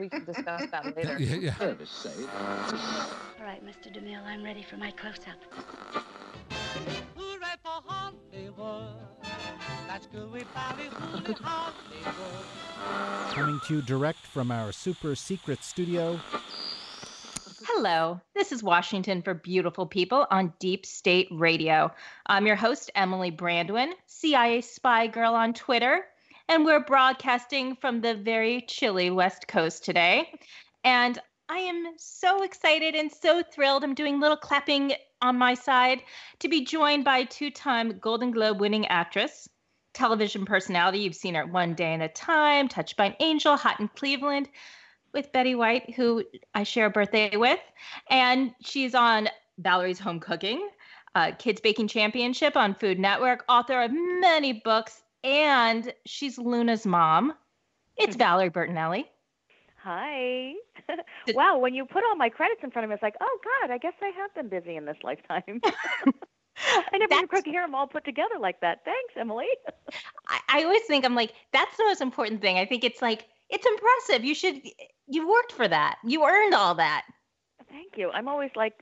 But we can discuss that later. Yeah, yeah. All right, Mr. DeMille, I'm ready for my close-up. Hooray for Hollywood. That's gooey valley, hooray Hollywood. Coming to you direct from our super secret studio. Hello, this is Washington for Beautiful People on Deep State Radio. I'm your host, Emily Brandwin, CIA spy girl on Twitter, and we're broadcasting from the very chilly West Coast today. And I am so excited and so thrilled. I'm doing little clapping on my side to be joined by two time Golden Globe winning actress, television personality. You've seen her One Day at a Time, Touched by an Angel, Hot in Cleveland with Betty White, who I share a birthday with. And she's on Valerie's Home Cooking, uh, Kids Baking Championship on Food Network, author of many books, and she's Luna's mom. It's mm-hmm. Valerie Bertinelli. Hi. wow, when you put all my credits in front of me, it's like, oh God, I guess I have been busy in this lifetime. I never That's- could hear them all put together like that. Thanks, Emily. I, I always think I'm like, that's the most important thing. I think it's like, it's impressive. You should, you worked for that. You earned all that. Thank you. I'm always like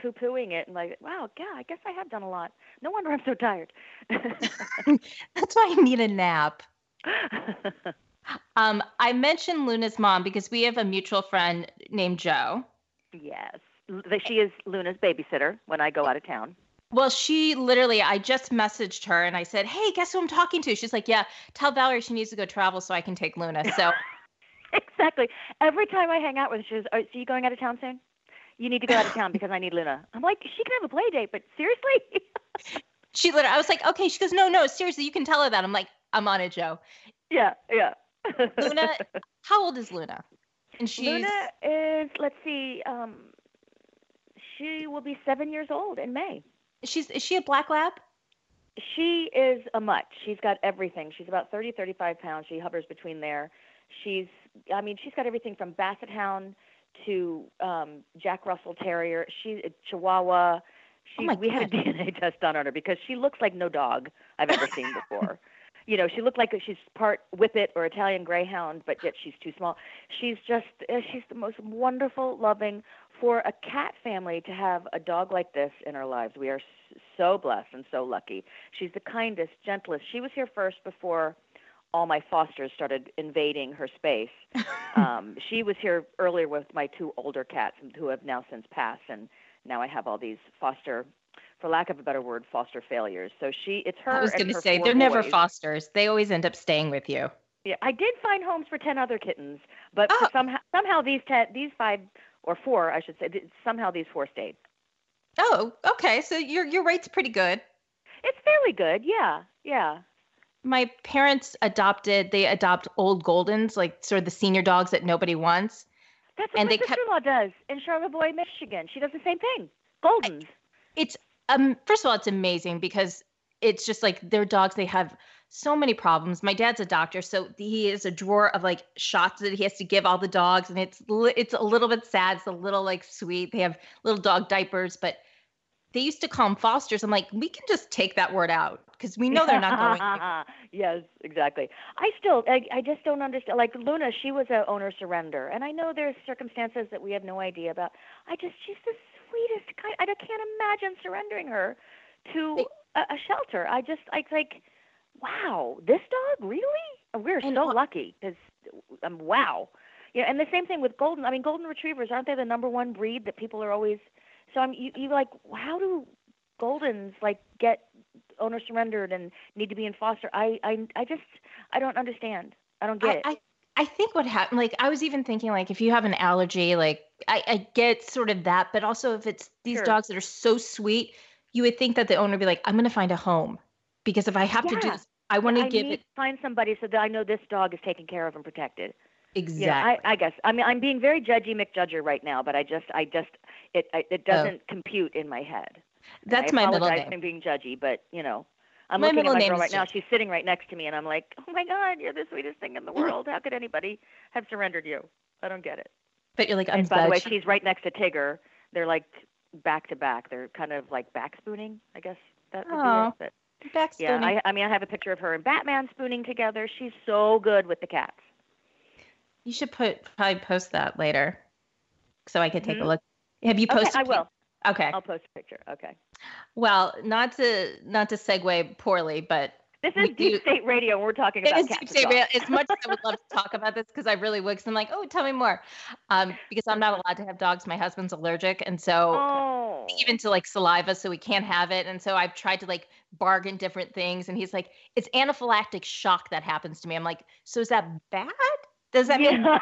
poo pooing it and like, wow, yeah, I guess I have done a lot. No wonder I'm so tired. That's why I need a nap. Um, I mentioned Luna's mom because we have a mutual friend named Joe. yes. She is Luna's babysitter when I go out of town. Well, she literally, I just messaged her and I said, Hey, guess who I'm talking to? She's like, Yeah, tell Valerie she needs to go travel so I can take Luna. So exactly. Every time I hang out with her, she says, oh, you going out of town soon? You need to go out of town because I need Luna. I'm like, she can have a play date, but seriously? she literally, I was like, Okay. She goes, No, no, seriously, you can tell her that. I'm like, I'm on it, Joe. yeah, yeah. Luna, how old is Luna? And she's Luna is, let's see, um, she will be seven years old in May. she's is she a black lab? She is a mutt. She's got everything. She's about 30, 35 pounds. She hovers between there. She's, I mean, she's got everything from Basset Hound to um, Jack Russell Terrier. She, Chihuahua. She, Oh we had a DNA test done on her because she looks like no dog I've ever seen before. you know, she looked like she's part Whippet or Italian Greyhound, but yet she's too small. She's just, uh, she's the most wonderful, loving. For a cat family to have a dog like this in our lives, we are s- so blessed and so lucky. She's the kindest, gentlest. She was here first before all my fosters started invading her space. um, she was here earlier with my two older cats who have now since passed, and now I have all these foster, for lack of a better word, foster failures. So she, it's her. I was going to say they're never fosters. They always end up staying with you. Yeah, I did find homes for ten other kittens, but Oh. somehow somehow these ten, these five or four, I should say, somehow these four stayed. Oh, okay. So your your rate's pretty good. It's fairly good. Yeah, yeah. My parents adopted. They adopt old Goldens, like sort of the senior dogs that nobody wants. That's what And my they kept- sister-in-law does in Charlevoix, Michigan. She does the same thing. Goldens. It's um. First of all, it's amazing because it's just like their dogs. They have so many problems. My dad's a doctor, so he has a drawer of like shots that he has to give all the dogs, and it's it's a little bit sad. It's a little like sweet. They have little dog diapers, but they used to call them fosters. I'm like, we can just take that word out because we know they're not going. yes, exactly. I still, I, I just don't understand. Like Luna, she was a owner surrender, and I know there's circumstances that we have no idea about. I just, she's the sweetest kind. I can't imagine surrendering her to a, a shelter. I just, I like, wow, this dog really? We're And so wha- lucky because, um, wow. Yeah, and the same thing with golden. I mean, golden retrievers aren't they the number one breed that people are always? So I'm, you, you like, how do goldens like get owner surrendered and need to be in foster? I, I, I just, I don't understand. I don't get I, it. I I think what happened, like I was even thinking, like if you have an allergy, like I, I get sort of that, but also if it's these Sure. dogs that are so sweet, you would think that the owner would be like, I'm gonna find a home because if I have to do this, I want to give it to find somebody so that I know this dog is taken care of and protected. exactly. Yeah, I, I guess. I mean, I'm being very judgy McJudger right now, but I just, I just, it I, it oh. doesn't compute in my head. That's my middle apologize name. for being judgy, but you know, I'm My looking at my girl right now. She's sitting right next to me, and I'm like, oh my God, you're the sweetest thing in the world. How could anybody have surrendered you? I don't get it. But you're like, I'm and by the way, she's right next to Tigger. They're like back to back. They're kind of like back spooning, I guess that would Aw, be it. But back yeah, spooning. I, I mean, I have a picture of her and Batman spooning together. She's so good with the cats. You should put probably post that later, so I could take Mhm. a look. Have you Okay, posted? I will. Okay. I'll post a picture. Okay. Well, not to not to segue poorly, but This is Deep do- State Radio, and we're talking about deep state real. As much as I would love to talk about this, because I really would. Because I'm like, oh, tell me more, um, because I'm not allowed to have dogs. My husband's allergic, and so Oh. even to like saliva, so we can't have it. And so I've tried to like bargain different things, and he's like, it's anaphylactic shock that happens to me. I'm like, so is that bad? Does that mean? yeah.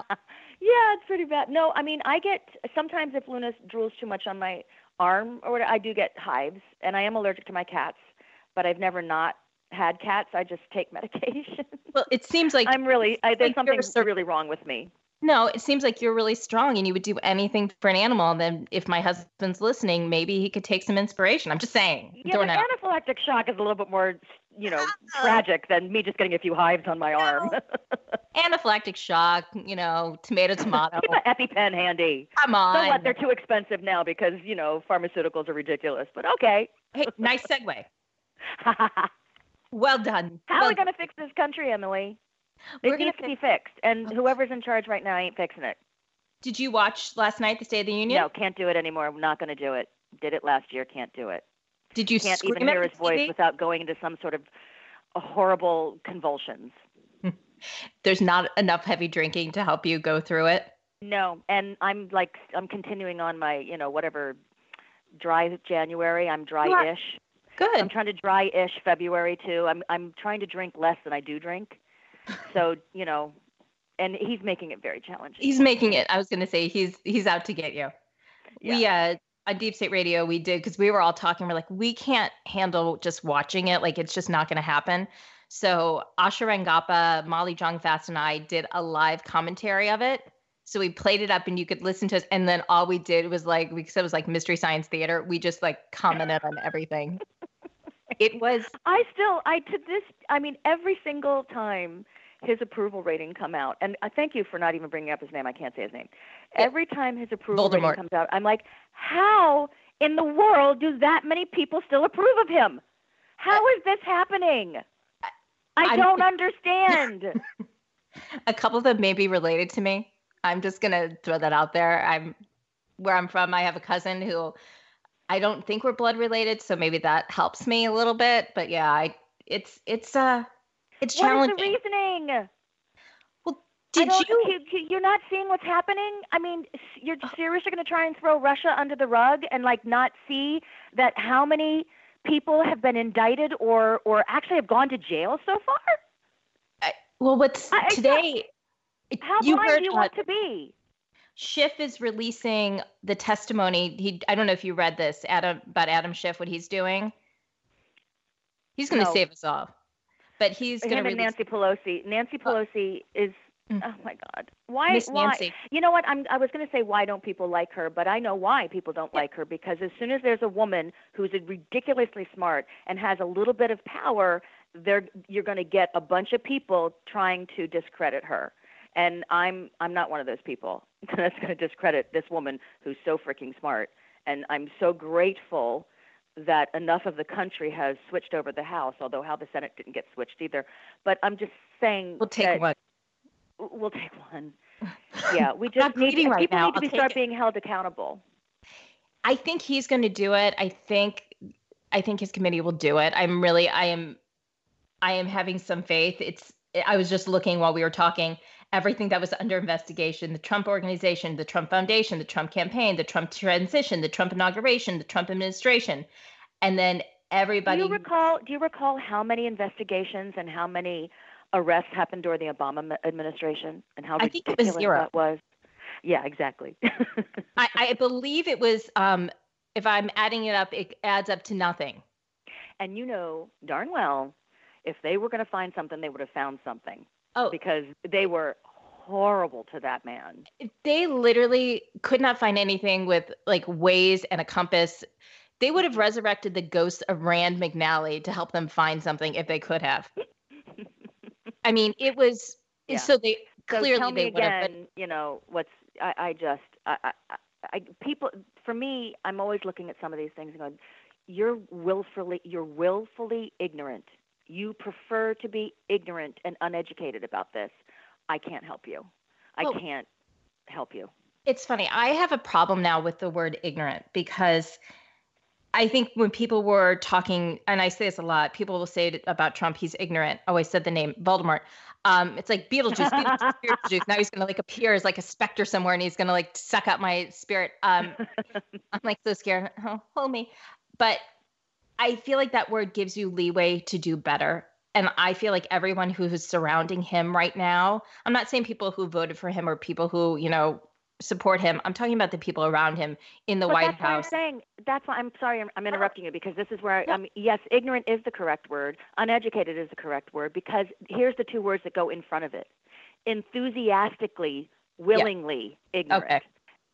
yeah, it's pretty bad. No, I mean, I get sometimes if Luna drools too much on my arm or whatever, I do get hives, and I am allergic to my cats, but I've never not had cats. I just take medication. Well, it seems like I'm really, I, there's like something really wrong with me. No, it seems like you're really strong and you would do anything for an animal. And then if my husband's listening, maybe he could take some inspiration. I'm just saying. Yeah, but anaphylactic shock is a little bit more, you know, um, tragic than me just getting a few hives on my arm. Anaphylactic shock, you know, tomato, tomato. Keep an EpiPen handy. Come on. So on. what? They're too expensive now because you know pharmaceuticals are ridiculous. But okay. Hey, nice segue. Well done. How are we going to fix this country, Emily? It We're needs to be fixed, and Oh. whoever's in charge right now ain't fixing it. Did you watch last night, the State of the Union? No, can't do it anymore. I'm not going to do it. Did it last year. Can't do it. Did you Can't even hear his voice without going into some sort of horrible convulsions. There's not enough heavy drinking to help you go through it. No, and I'm like I'm continuing on my you know whatever dry January. I'm dry-ish. Good. I'm trying to dry-ish February too. I'm I'm trying to drink less than I do drink. So you know, and he's making it very challenging. He's making it. I was going to say he's he's out to get you. We uh on Deep State Radio we did because we were all talking. We're like, we can't handle just watching it. Like it's just not going to happen. So Asha Rangappa, Molly Jong Fast, and I did a live commentary of it. So we played it up and you could listen to us. And then all we did was like we said it was like Mystery Science Theater. We just like commented on everything. It was I still I to this I mean every single time his approval rating come out and I thank you for not even bringing up his name. I can't say his name. Yeah. Every time his approval Voldemort. rating comes out, I'm like, how in the world do that many people still approve of him? How is this happening? I I'm- don't understand. a couple of them may be related to me. I'm just gonna throw that out there. I'm where I'm from. I have a cousin who I don't think we're blood related, so maybe that helps me a little bit. But yeah, I it's it's uh it's what is the reasoning? I Did you? you? You're not seeing what's happening. I mean, you're seriously going to try and throw Russia under the rug and like not see that how many people have been indicted or or actually have gone to jail so far? Well, what's I- I today? How you blind do you uh, want to be? Schiff is releasing the testimony. He I don't know if you read this, Adam about Adam Schiff, what he's doing. He's going to No. save us all, but he's going to Him and Nancy Pelosi. Nancy Pelosi is. Mm. Oh my God! Why? Miss why? Nancy. You know what? I'm. I was going to say why don't people like her, but I know why people don't like her because as soon as there's a woman who's ridiculously smart and has a little bit of power, there you're going to get a bunch of people trying to discredit her. And I'm I'm not one of those people that's going to discredit this woman who's so freaking smart. And I'm so grateful that enough of the country has switched over the House, although how the Senate didn't get switched either. But I'm just saying We'll take one. we'll take one. Yeah, we just need pleading right people now. need to be start it. being held accountable. I think he's going to do it. I think I think his committee will do it. I'm really I am I am having some faith. It's I was just looking while we were talking everything that was under investigation, the Trump organization, the Trump Foundation, the Trump campaign, the Trump transition, the Trump inauguration, the Trump administration. And then everybody Do you recall? Do you recall how many investigations and how many arrests happened during the Obama administration, and how I think it was zero. that was? Yeah, exactly. I, I believe it was um if I'm adding it up, it adds up to nothing. and you know darn well, if they were going to find something, they would have found something Oh, because they were horrible to that man. They literally could not find anything with like ways and a compass. They would have mm-hmm. resurrected the ghost of Rand McNally to help them find something if they could have. I mean, it was Yeah. so they So clearly they would have. again, you know, what's I, I just I, I, I- I people for me, I'm always looking at some of these things and going, you're willfully you're willfully ignorant. You prefer to be ignorant and uneducated about this. I can't help you. I Well- can't help you. It's funny. I have a problem now with the word ignorant because I think when people were talking, and I say this a lot, people will say it about Trump, he's ignorant. Oh, I said the name Voldemort. Um, it's like Beetlejuice, Beetlejuice, Beetlejuice. Now he's gonna like appear as like a specter somewhere, and he's gonna like suck up my spirit. Um, I'm like so scared. Oh, hold me. But I feel like that word gives you leeway to do better. And I feel like everyone who is surrounding him right now, I'm not saying people who voted for him or people who, you know, support him. I'm talking about the people around him in the But White that's why I'm House. saying that's why I'm sorry I'm, I'm interrupting you because this is where I, No. I'm um, yes ignorant is the correct word uneducated is the correct word because here's the two words that go in front of it enthusiastically willingly ignorant Okay.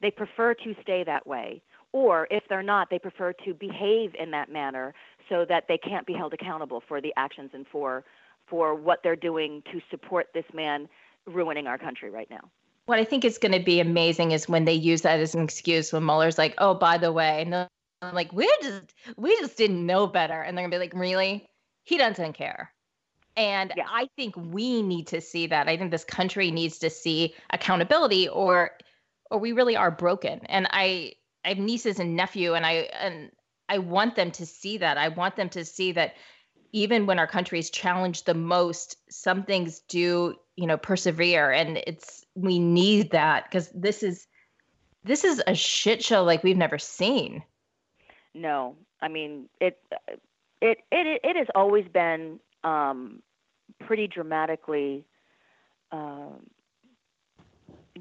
they prefer to stay that way or if they're not they prefer to behave in that manner so that they can't be held accountable for the actions and for for what they're doing to support this man ruining our country right now What I think is going to be amazing is when they use that as an excuse when Mueller's like, "Oh, by the way," and they're like, "We just we just didn't know better," and they're gonna be like, "Really? He doesn't care." And Yeah. I think we need to see that. I think this country needs to see accountability, or or we really are broken. And I I have nieces and nephew, and I and I want them to see that. I want them to see that even when our country is challenged the most, some things do, you know, persevere. And it's we need that because this is this is a shit show like we've never seen. No, I mean it. It it it has always been um, pretty dramatically. Um,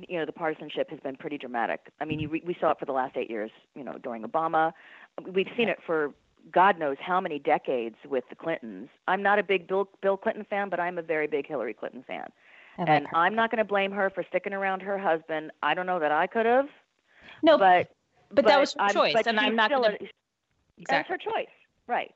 you know, the partisanship has been pretty dramatic. I mean, you, we we saw it for the last eight years. You know, during Obama, we've seen it for God knows how many decades with the Clintons. I'm not a big Bill Bill Clinton fan, but I'm a very big Hillary Clinton fan. Like And her. I'm not going to blame her for sticking around her husband. I don't know that I could have, no, but but, that was her I'm- choice, and I'm not still gonna a- that's her choice, right?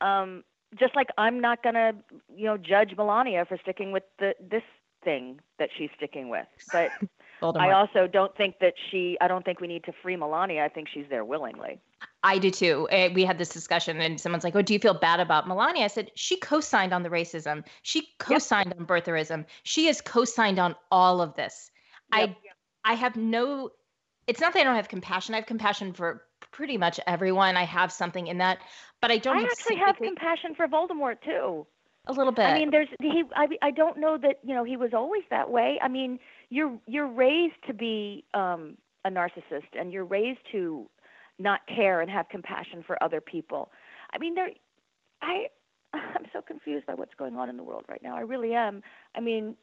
Um, just like I'm not gonna, you know, judge Melania for sticking with the this thing that she's sticking with. But I also don't think that she. I don't think we need to free Melania. I think she's there willingly. I do too. Eh, We had this discussion, and someone's like, "Oh, do you feel bad about Melania?" I said, "She co-signed on the racism. She co-signed on birtherism. She has co-signed on all of this. Yep. I, I have no. It's not that I don't have compassion. I have compassion for pretty much everyone. I have something in that, but I don't I have actually have compassion for Voldemort too. A little bit. I mean, there's he. I I don't know that you know he was always that way. I mean, you're you're raised to be um, a narcissist, and you're raised to not care and have compassion for other people. I mean, there. I I'm so confused by what's going on in the world right now. I really am. I mean,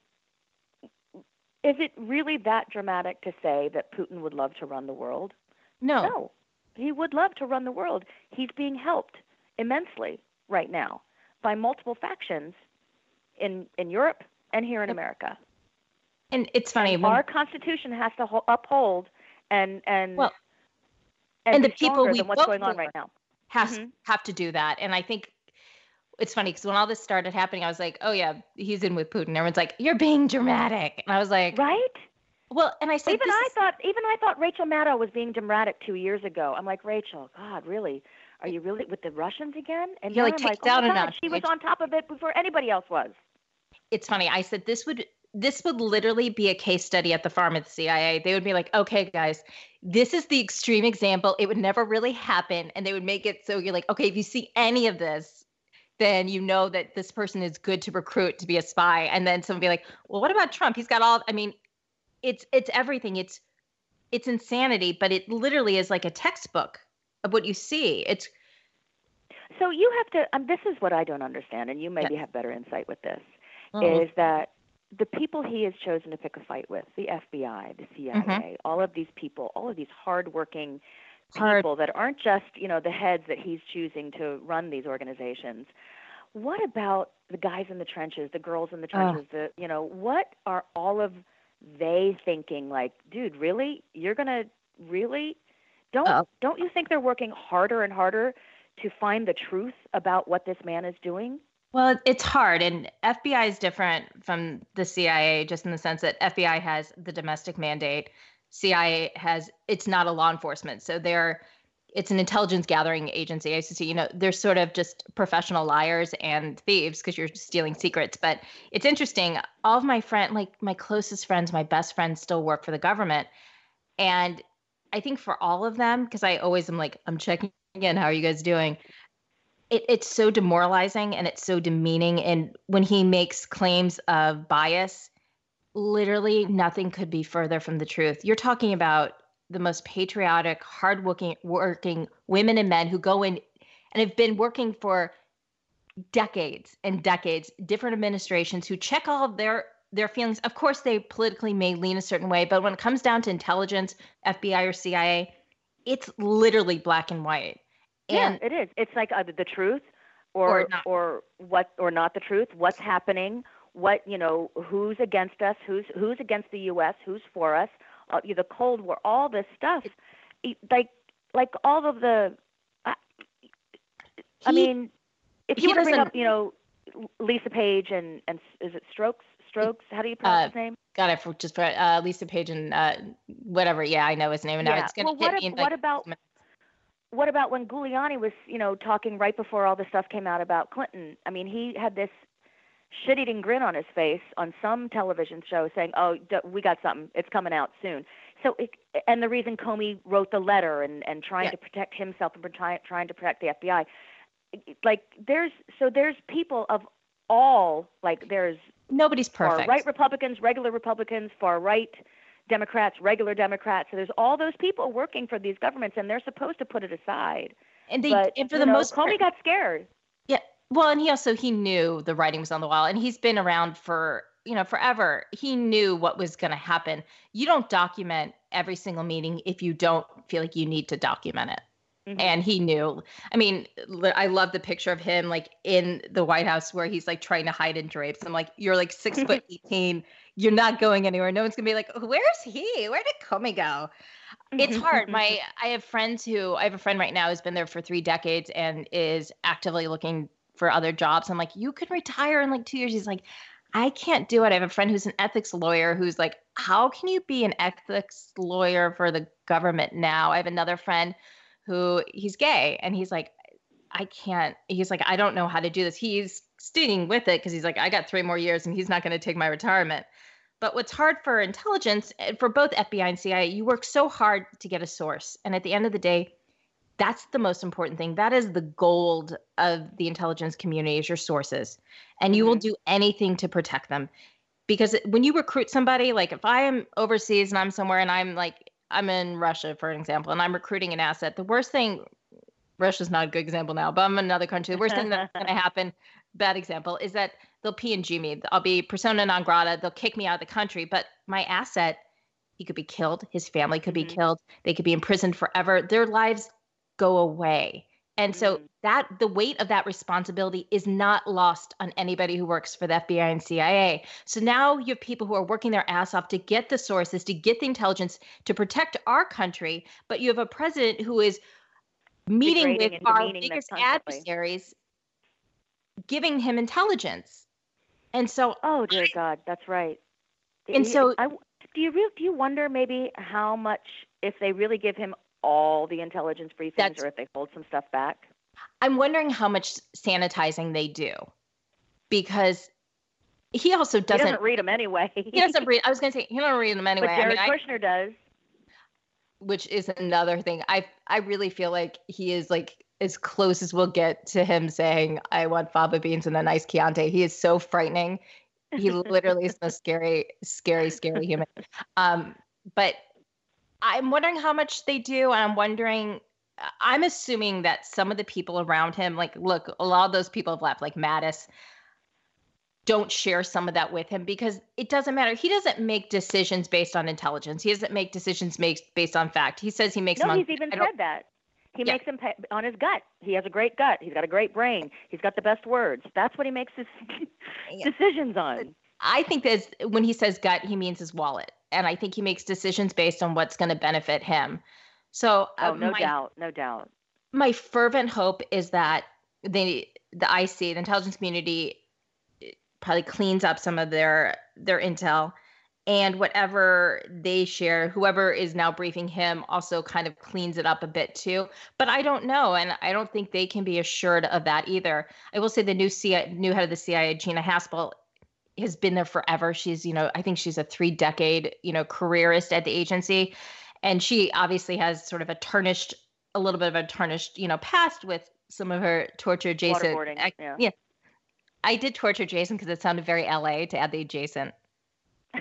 is it really that dramatic to say that Putin would love to run the world? no, No, he would love to run the world. He's being helped immensely right now by multiple factions in in Europe and here in America. and it's funny. when- Our Constitution has to ho- uphold and and Well, and, and the people we what's going on right now. has Mhm. have to do that. And I think it's funny because when all this started happening, I was like, "Oh yeah, he's in with Putin." Everyone's like, "You're being dramatic," and I was like, Right? "Well," and I said, even I is- thought even I thought Rachel Maddow was being dramatic two years ago. I'm like Rachel, God, really? Are you really with the Russians again? And You're, like, I'm like, kicked oh down God, she was on top of it before anybody else was. it's funny. I said this would this would literally be a case study at the farm at the CIA. They would be like, "Okay, guys, this is the extreme example. It would never really happen," and they would make it so you're like, "Okay, if you see any of this." Then you know that this person is good to recruit to be a spy, and then someone be like, "Well, what about Trump? He's got all." I mean, it's it's everything. It's it's insanity, but it literally is like a textbook of what you see. It's So you have to. Um, this is what I don't understand, and you maybe have better insight with this. oh, Is that the people he has chosen to pick a fight with, the FBI, the CIA, Mhm. all of these people, all of these hardworking Hard- people that aren't just you know the heads that he's choosing to run these organizations. What about the guys in the trenches, the girls in the Oh. trenches? The you know what are all of they thinking like, dude, really? You're gonna really? Don't Oh. don't you think they're working harder and harder to find the truth about what this man is doing? Well, it's hard, and FBI is different from the CIA, just in the sense that FBI has the domestic mandate. CIA has it's not a law enforcement, so they're it's an intelligence gathering agency. ICC, you know, they're sort of just professional liars and thieves because you're stealing secrets. But it's interesting. All of my friend, like my closest friends, my best friends, still work for the government, and I think for all of them, because I always am like, I'm checking in. How are you guys doing? it, it's so demoralizing and it's so demeaning. And when he makes claims of bias, literally nothing could be further from the truth. You're talking about the most patriotic, hardworking working women and men who go in and have been working for decades and decades, different administrations who check all of their their feelings. Of course, they politically may lean a certain way, but when it comes down to intelligence, FBI or CIA, it's literally black and white. And yeah, it is. It's like either the truth or Or not. or what or not the truth. What's happening? What you know? Who's against us? Who's who's against the U.S.? Who's for us? Uh, the Cold War, all this stuff, like like all of the. I, I He- mean, if you were to bring up, you know, Lisa Page and and is it Strokes? Strokes? How do you pronounce Uh, his name? Got it. for- just for uh, Lisa Page and uh, whatever. Yeah, I know his name, and now it's gonna Well, hit what in, what like, about- what about when Giuliani was, you know, talking right before all the stuff came out about Clinton? I mean, he had this shit-eating grin on his face on some television show, saying, "Oh, d- we got something. It's coming out soon." So, it, and the reason Comey wrote the letter and and trying Yeah. to protect himself and trying trying to protect the FBI, like there's so there's people of all like there's Nobody's perfect. far right Republicans, regular Republicans, far right Democrats, regular Democrats. So there's all those people working for these governments, and they're supposed to put it aside. and they, but and for the know, most Comey part, got scared. yeah. Well, and he also he knew the writing was on the wall, and he's been around for you know forever. He knew what was going to happen. You don't document every single meeting if you don't feel like you need to document it. Mhm. and he knew i mean i love the picture of him like in the white house where he's like trying to hide in drapes. I'm like you're like six foot 18 you're not going anywhere. No one's gonna be like where's he? Where did comey go it's hard. my i have friends who i have a friend right now who's been there for three decades and is actively looking for other jobs. I'm like you could retire in like two years. He's like i can't do it. I have a friend who's an ethics lawyer who's like how can you be an ethics lawyer for the government now? I have another friend who he's gay and he's like i can't he's like i don't know how to do this. He's sticking with it because he's like i got three more years and he's not going to take my retirement. But what's hard for intelligence eh, for both fbi and cia you work so hard to get a source and at the end of the day that's the most important thing. That is the gold of the intelligence community is your sources and you will do anything to protect them. Because when you recruit somebody like if i am overseas and i'm somewhere and i'm like i'm in russia for an example and i'm recruiting an asset. The worst thing russia's not a good example now but i'm in another country. The worst thing that's going to happen bad example is that they'll p and g me. I'll be persona non grata. They'll kick me out of the country but my asset he could be killed. His family could be Mhm. killed. They could be imprisoned forever. Their lives go away and so Mhm. that the weight of that responsibility is not lost on anybody who works for the FBI and CIA. So now you have people who are working their ass off to get the sources, to get the intelligence to protect our country, but you have a president who is meeting with our biggest adversaries, giving him intelligence. And so Oh dear God, that's right. And so- I, do you do you wonder maybe how much if they really give him all the intelligence briefings, That's- or if they hold some stuff back? I'm wondering how much sanitizing they do because he also doesn't, doesn't read them anyway. he doesn't read I was going to say he doesn't read them anyway. but I mean, Jared I- Kushner does. which is another thing. I I really feel like he is like as close as we'll get to him saying, "I want fava beans and a nice Chianti." He is so frightening. He literally is the scary, scary, scary human. Um, but I'm wondering how much they do, and I'm wondering. I'm assuming that some of the people around him, like, look, a lot of those people have left, like Mattis, don't share some of that with him because it doesn't matter. He doesn't make decisions based on intelligence. He doesn't make decisions based on fact. He says he makes them No, on. he's even said that. He Yeah. makes them pay on his gut. He has a great gut. He's got a great brain. He's got the best words. That's what he makes his Yeah. decisions on. I think that when he says gut, he means his wallet, and I think he makes decisions based on what's going to benefit him. So, Oh, uh, no my, doubt, no doubt. my fervent hope is that they, the IC, the intelligence community, eh, probably cleans up some of their their intel, and whatever they share, whoever is now briefing him, also kind of cleans it up a bit too. But I don't know, and I don't think they can be assured of that either. I will say the new CIA, new head of the CIA, Gina Haspel, has been there forever. She's, you know, I think she's a three decade, you know, careerist at the agency. And she obviously has sort of a tarnished, a little bit of a tarnished, you know, past with some of her torture Jason. Waterboarding, ac- yeah. I did torture Jason because it sounded very LA to add the adjacent.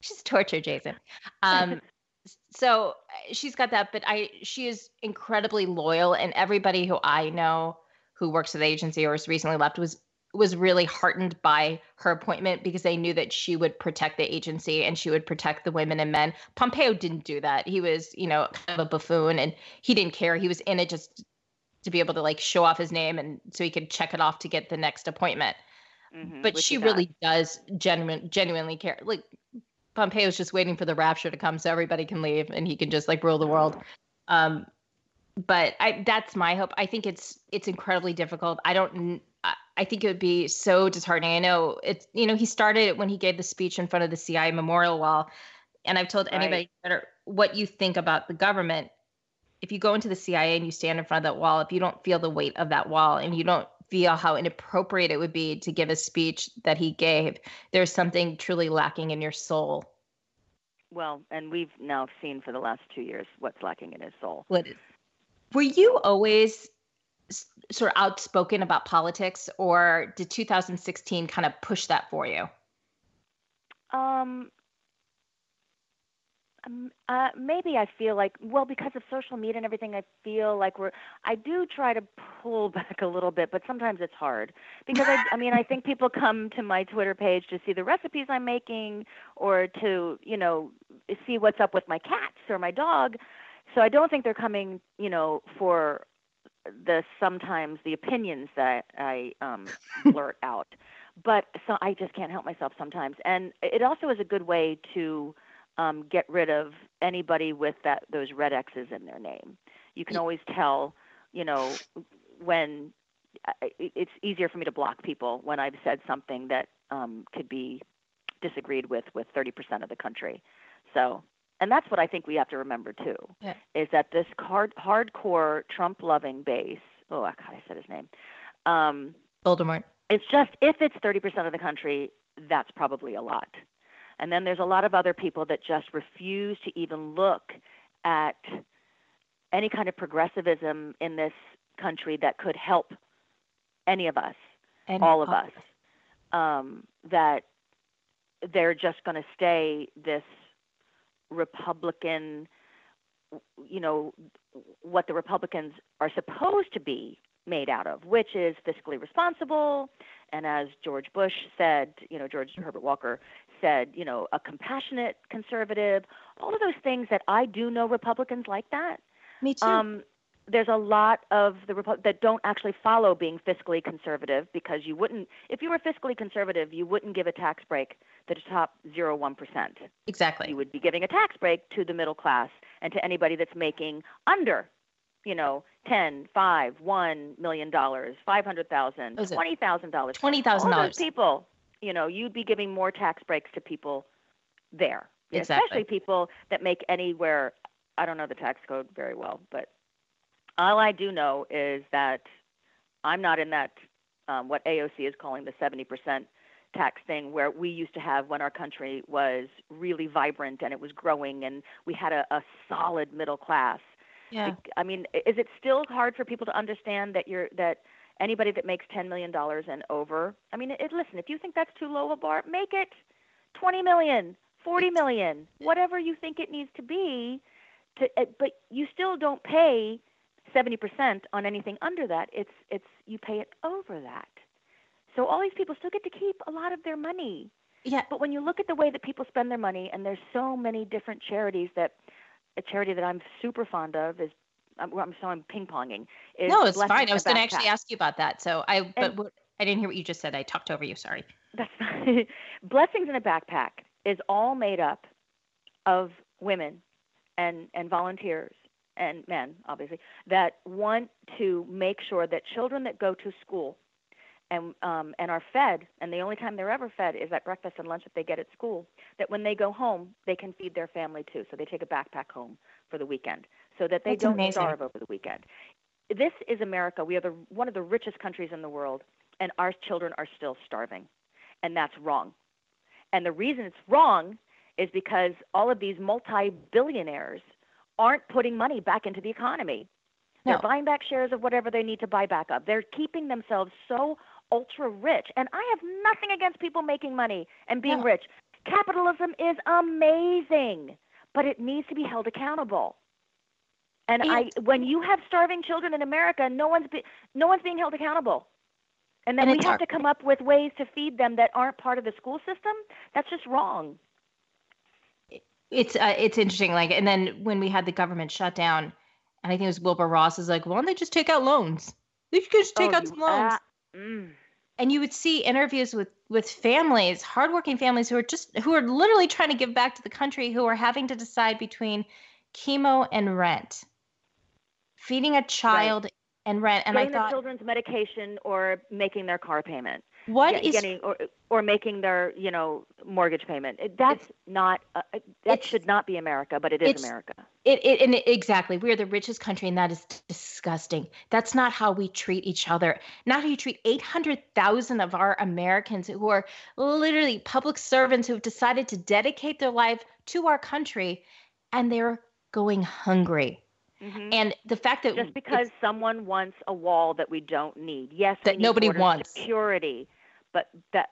she's torture Jason. Um, so she's got that, but I she is incredibly loyal, and everybody who I know who works at the agency or has recently left was was really heartened by her appointment because they knew that she would protect the agency and she would protect the women and men. Pompeo didn't do that. He was, you know, kind of a buffoon and he didn't care. He was in it just to be able to like show off his name and so he could check it off to get the next appointment. Mhm, But she really does genuine, genuinely care. Like Pompeo's just waiting for the rapture to come so everybody can leave and he can just like rule the world. Um, but I that's my hope. I think it's it's incredibly difficult. I don't. I- think it would be so disheartening. I know it's you know he started it when he gave the speech in front of the CIA memorial wall, and I've told Right. anybody no matter what you think about the government, if you go into the CIA and you stand in front of that wall, if you don't feel the weight of that wall and you don't feel how inappropriate it would be to give a speech that he gave, there's something truly lacking in your soul. Well, and we've now seen for the last two years what's lacking in his soul. What is? Were you always sort of outspoken about politics, or did 2016 kind of push that for you? Um, um, uh, maybe I feel like, well, because of social media and everything, I feel like we're. I do try to pull back a little bit, but sometimes it's hard because I. I mean, I think people come to my Twitter page to see the recipes I'm making, or to you know see what's up with my cats or my dog. So I don't think they're coming, you know, for the sometimes the opinions that I um, blurt out. But so I just can't help myself sometimes, and it also is a good way to um, get rid of anybody with that those red X's in their name. You can always tell, you know, when it's easier for me to block people when I've said something that um, could be disagreed with with 30% of the country. So, and that's what I think we have to remember too, Yeah. is that this hard, hardcore Trump-loving base. Oh, God, I said his name. Um, Voldemort. it's just if it's 30% of the country, that's probably a lot. And then there's a lot of other people that just refuse to even look at any kind of progressivism in this country that could help any of us, And all of us. Um, that they're just going to stay this Republican, you know, what the Republicans are supposed to be made out of, which is fiscally responsible, and as George Bush said, you know, George Herbert Walker said, you know, a compassionate conservative, all of those things that I do know Republicans like that. Me too. Um, there's a lot of the Repu- that don't actually follow being fiscally conservative because you wouldn't, if you were fiscally conservative, you wouldn't give a tax break the top 0.1%. exactly. You would be giving a tax break to the middle class and to anybody that's making under, you know, 10, 5, 1 million dollars, 500,000, $20,000. $20,000. All those people, you know, you'd be giving more tax breaks to people there. Exactly. Especially people that make anywhere, I don't know the tax code very well, but all I do know is that I'm not in that, um, what AOC is calling the 70% tax thing where we used to have when our country was really vibrant and it was growing and we had a, a solid middle class. Yeah. I mean, is it still hard for people to understand that you're that anybody that makes ten million dollars and over? I mean, it, listen, if you think that's too low a bar, make it twenty million, forty million, whatever you think it needs to be. To, uh, but you still don't pay seventy percent on anything under that. It's it's you pay it over that. So all these people still get to keep a lot of their money. Yeah. But when you look at the way that people spend their money, and there's so many different charities that a charity that I'm super fond of is I'm, I'm so I'm ping ponging. No, it's Blessings fine. I was going to actually ask you about that. So I, but And- what, I didn't hear what you just said. I talked over you. Sorry. That's fine. Blessings in a Backpack is all made up of women and, and volunteers and men, obviously, that want to make sure that children that go to school and um, and are fed, and the only time they're ever fed is at breakfast and lunch that they get at school. That when they go home, they can feed their family too. So they take a backpack home for the weekend, so that they That's don't amazing. starve over the weekend. This is America. We are the one of the richest countries in the world, and our children are still starving, and that's wrong. And the reason it's wrong is because all of these multi-billionaires aren't putting money back into the economy. They're buying back shares of whatever they need to buy back up. They're keeping themselves so ultra rich. And I have nothing against people making money and being No. rich. Capitalism is amazing, but it needs to be held accountable. And I, when you have starving children in America, no one's be, no one's being held accountable. And then And we have hard. to come up with ways to feed them that aren't part of the school system. That's just wrong. It's uh, it's interesting. Like, and then when we had the government shutdown, and I think it was Wilbur Ross is like, why don't they just take out loans? They could just take Oh, out some loans. Mm. and you would see interviews with with families hardworking families who are just who are literally trying to give back to the country who are having to decide between chemo and rent feeding a child and rent and getting i thought children's medication or making their car payment. what Get- is getting or or making their you know mortgage payment. That's not uh, uh, that should not be America, but it is America. It, it and it, exactly we are the richest country and that is disgusting that's not how we treat each other not how you treat 800000 of our americans who are literally public servants who have decided to dedicate their life to our country and they're going hungry Mhm. and the fact that Just because someone wants a wall that we don't need. Yes, we That need nobody wants. security, but that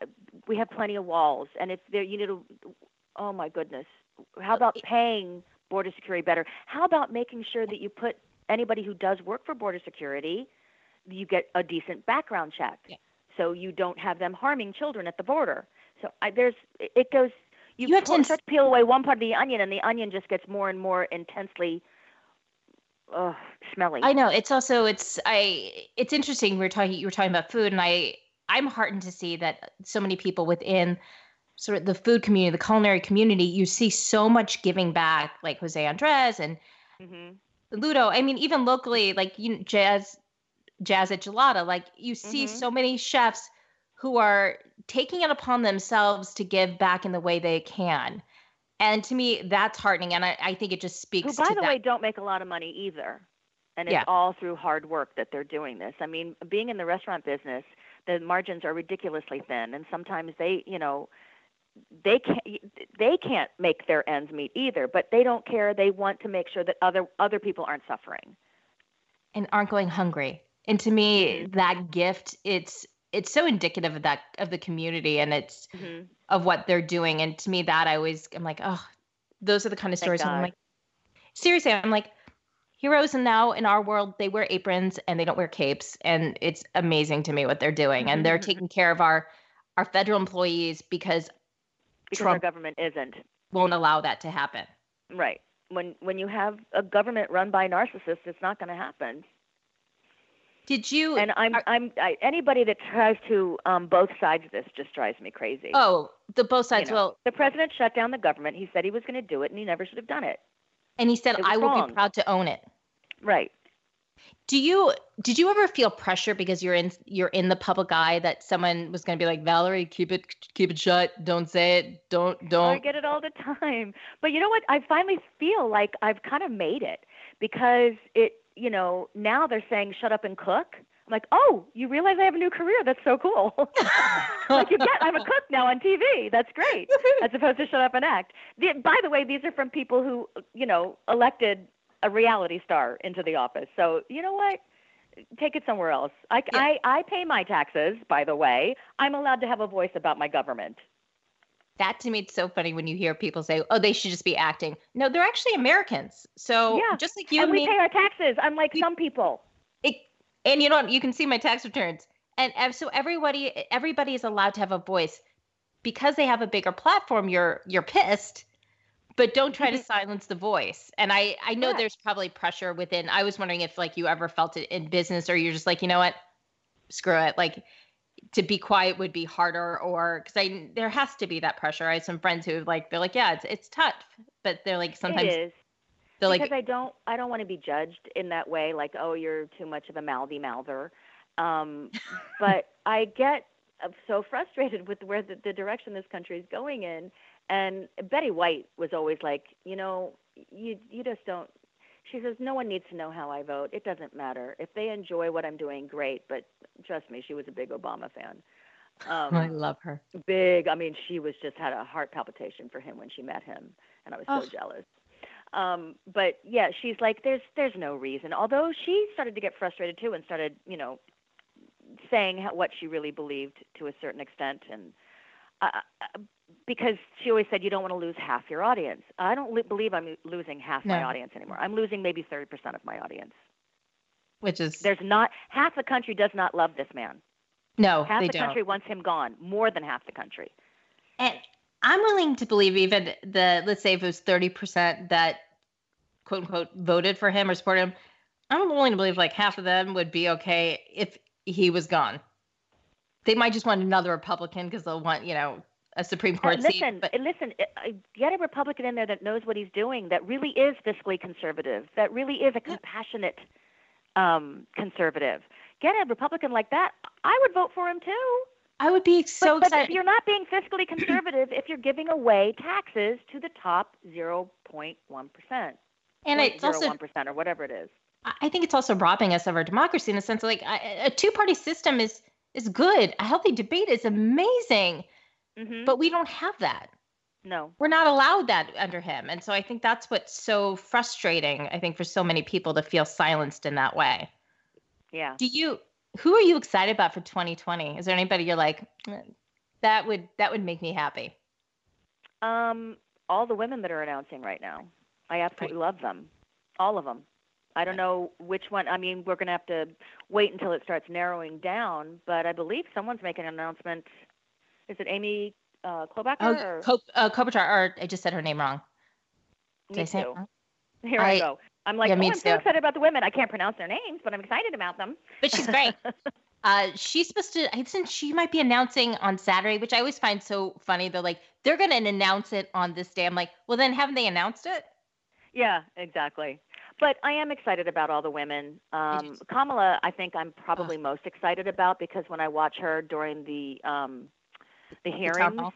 we have plenty of walls, and it's there. You need to. Oh my goodness, how about paying border security better? How about making sure that you put anybody who does work for border security, you get a decent background check, Yeah. so you don't have them harming children at the border. So I, there's it goes. You, You have to pull- ins- to peel away one part of the onion, and the onion just gets more and more intensely. Ugh, smelly. I know it's also it's I it's interesting we are talking you were talking about food and I I'm heartened to see that so many people within sort of the food community the culinary community you see so much giving back like Jose Andres and hmm Ludo I mean even locally like you jazz jazz at Gelada like you see Mhm. so many chefs who are taking it upon themselves to give back in the way they can and to me that's heartening and I, I think it just speaks Who, by to the that way, don't make a lot of money either. And it's Yeah. all through hard work that they're doing this. I mean, being in the restaurant business, the margins are ridiculously thin, and sometimes they, you know, they can't they can't make their ends meet either. But they don't care. They want to make sure that other other people aren't suffering. and aren't going hungry. And to me, Mhm. that gift, it's it's so indicative of that of the community and it's Mm-hmm. of what they're doing. And to me, that I always I'm like, oh, those are the kind of stories. I'm like, seriously, I'm like, heroes and now in our world, they wear aprons and they don't wear capes. And it's amazing to me what they're doing. And they're taking care of our our federal employees because Because our Trump- government isn't won't allow that to happen. right. When when you have a government run by narcissists, it's not going to happen. Did you And I'm are- I'm I, anybody that tries to um, both sides of this just drives me crazy. oh the both You sides know, well the president shut down the government. He said he was going to do it, and he never should have done it. and he said I will wrong. be proud to own it. Right. Do you did you ever feel pressure because you're in you're in the public eye that someone was going to be like Valerie, keep it keep it shut, don't say it, don't don't. I get it all the time. But you know what? I finally feel like I've kind of made it because it, you know, now they're saying shut up and cook. I'm like, oh, you realize I have a new career? That's so cool. like you get, I'm a cook now on TV. That's great. As opposed to shut up and act. The, by the way, these are from people who, you know, elected a reality star into the office. So you know what? Take it somewhere else. I, Yeah. I, I pay my taxes. By the way, I'm allowed to have a voice about my government. that to me it's so funny when you hear people say, "Oh, they should just be acting." No, they're actually Americans. So Yeah, just like you and and we me, pay our taxes, unlike We- some people. it, and you know what? You can see my tax returns, and, and so everybody everybody is allowed to have a voice because they have a bigger platform. You're you're pissed, but don't try to silence the voice. And I I know Correct. there's probably pressure within. I was wondering if like you ever felt it in business, or you're just like, you know what, screw it. Like to be quiet would be harder or because I there has to be that pressure. I have some friends who like they're like, yeah, it's it's tough, but they're like sometimes it is. they're because like I don't I don't want to be judged in that way, like oh you're too much of a mouthy mouther. Um, but I get uh, so frustrated with where the, the direction this country is going in. And Betty White was always like, you know, you you just don't. She says no one needs to know how I vote. It doesn't matter if they enjoy what I'm doing. Great, but trust me, she was a big Obama fan. Um, I love her. big. I mean, she was just had a heart palpitation for him when she met him, and I was so Oh. jealous. Um, but yeah, she's like, there's there's no reason. Although she started to get frustrated too, and started, you know, saying what she really believed to a certain extent, and uh, uh, because she always said you don't want to lose half your audience. I don't li- believe I'm losing half my audience anymore. I'm losing maybe thirty percent of my audience. Which is There's not half the country does not love this man. no, Half the don't. country wants him gone. More than half the country. And I'm willing to believe even the let's say if it was 30% that quote unquote voted for him or supported him, I'm willing to believe like half of them would be okay if he was gone. They might just want another Republican because they'll want, you know, a Supreme Uh, Court listen, seat. But uh, listen. uh, uh, Get a Republican in there that knows what he's doing. That really is fiscally conservative. That really is a compassionate um, conservative. Get a Republican like that. I would vote for him too. I would be so but, but excited. you're not being fiscally conservative if you're giving away taxes to the top 0.1 percent, and it's also one percent or whatever it is. I think it's also robbing us of our democracy in the sense of like a two-party system is is good. A healthy debate is amazing, hmm but we don't have that. no, we're not allowed that under him. And so I think that's what's so frustrating, I think, for so many people to feel silenced in that way. yeah. Do you who are you excited about for 2020? Is there anybody you're like, "Eh, that would that would make me happy? Um, all the women that are announcing right now, I absolutely love them, all of them. I don't know which one. I mean, we're going to have to wait until it starts narrowing down. But I believe someone's making an announcement. Is it Amy uh, Klobuchar? Oh, or? Cop- uh, Kopitar, or I just said her name wrong. Did I me say it too. Here I, I- go. I'm like, yeah, oh, I'm so excited about the women. I can't pronounce their names, but I'm excited about them. But she's great. Uh, she's supposed to. I think she might be announcing on Saturday, which I always find so funny. They're like, they're going to announce it on this day. I'm like, well, then haven't they announced it? Yeah, exactly. But I am excited about all the women. Um. Kamala, I think I'm probably most excited about because when I watch her during the um, the hearings, hall?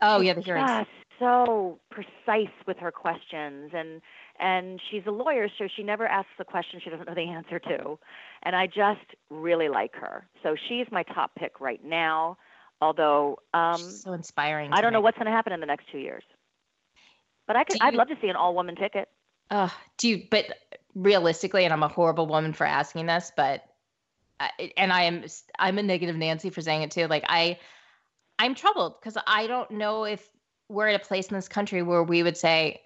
Oh yeah, the hearings. just so precise with her questions, and and she's a lawyer, so she never asks a question she doesn't know the answer to, and I just really like her. So she's my top pick right now. Although um, so inspiring. I don't know what's going to happen in the next two years, but I could, Do I'd love to see an all-woman ticket. Uh, do you, but realistically, and I'm a horrible woman for asking this, but and I am I'm a negative Nancy for saying it too. Like I, I'm troubled because I don't know if we're at a place in this country where we would say,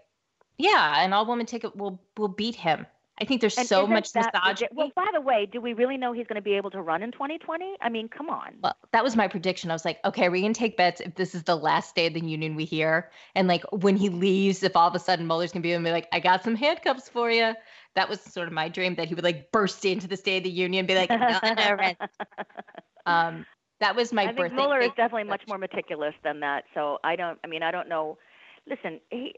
yeah, an all woman ticket will will beat him. I think there's And so much misogyny. Well, by the way, do we really know he's going to be able to run in 2020? I mean, come on. Well, that was my prediction. I was like, okay, are we can take bets if this is the last day of the union we hear. And like when he leaves, if all of a sudden Mueller's gonna be and be like, I got some handcuffs for you. That was sort of my dream that he would like burst into the State of the Union and be like, "No, no, rent." um, that was my I think birthday. Mueller is definitely much more meticulous than that. So I don't. I mean, I don't know. Listen, he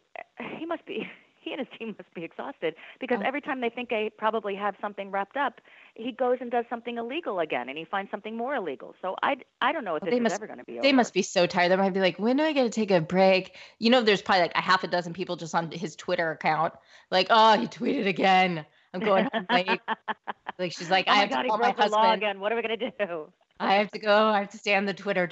he must be. He and his team must be exhausted because Oh. every time they think they probably have something wrapped up, he goes and does something illegal again, and he finds something more illegal. So I I don't know if Well, this must- ever going to be over. They must be so tired. They might be like, when do I get to take a break? You know, there's probably like a half a dozen people just on his Twitter account, like, oh, he tweeted again. I'm going home late. Like she's like, oh I have God, to call my husband. again. What are we going to do? I have to go. I have to stay on the Twitter.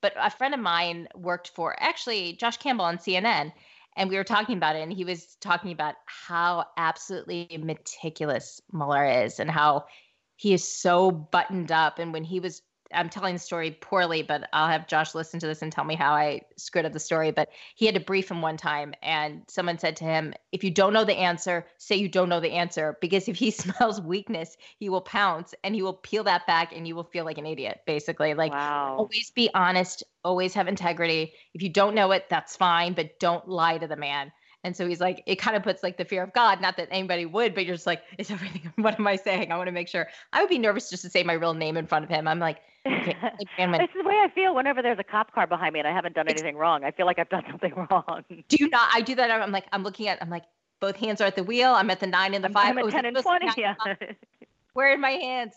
But a friend of mine worked for actually Josh Campbell on CNN, and we were talking about it, and he was talking about how absolutely meticulous Mueller is, and how he is so buttoned up. And when he was, I'm telling the story poorly, but I'll have Josh listen to this and tell me how I screwed up the story. But he had to brief him one time, and someone said to him, "If you don't know the answer, say you don't know the answer, because if he smells weakness, he will pounce and he will peel that back, and you will feel like an idiot." Basically, like wow. always be honest, always have integrity. If you don't know it, that's fine, but don't lie to the man. And so he's like, it kind of puts like the fear of God, not that anybody would, but you're just like, is everything, what am I saying? I want to make sure. I would be nervous just to say my real name in front of him. I'm like, okay, This is the way I feel whenever there's a cop car behind me and I haven't done anything wrong. I feel like I've done something wrong. do you not, I do that. I'm like, I'm looking at, I'm like, both hands are at the wheel. I'm at the nine and the 5 I'm at oh, is 10 and 20. Yeah. and five? Where are my hands?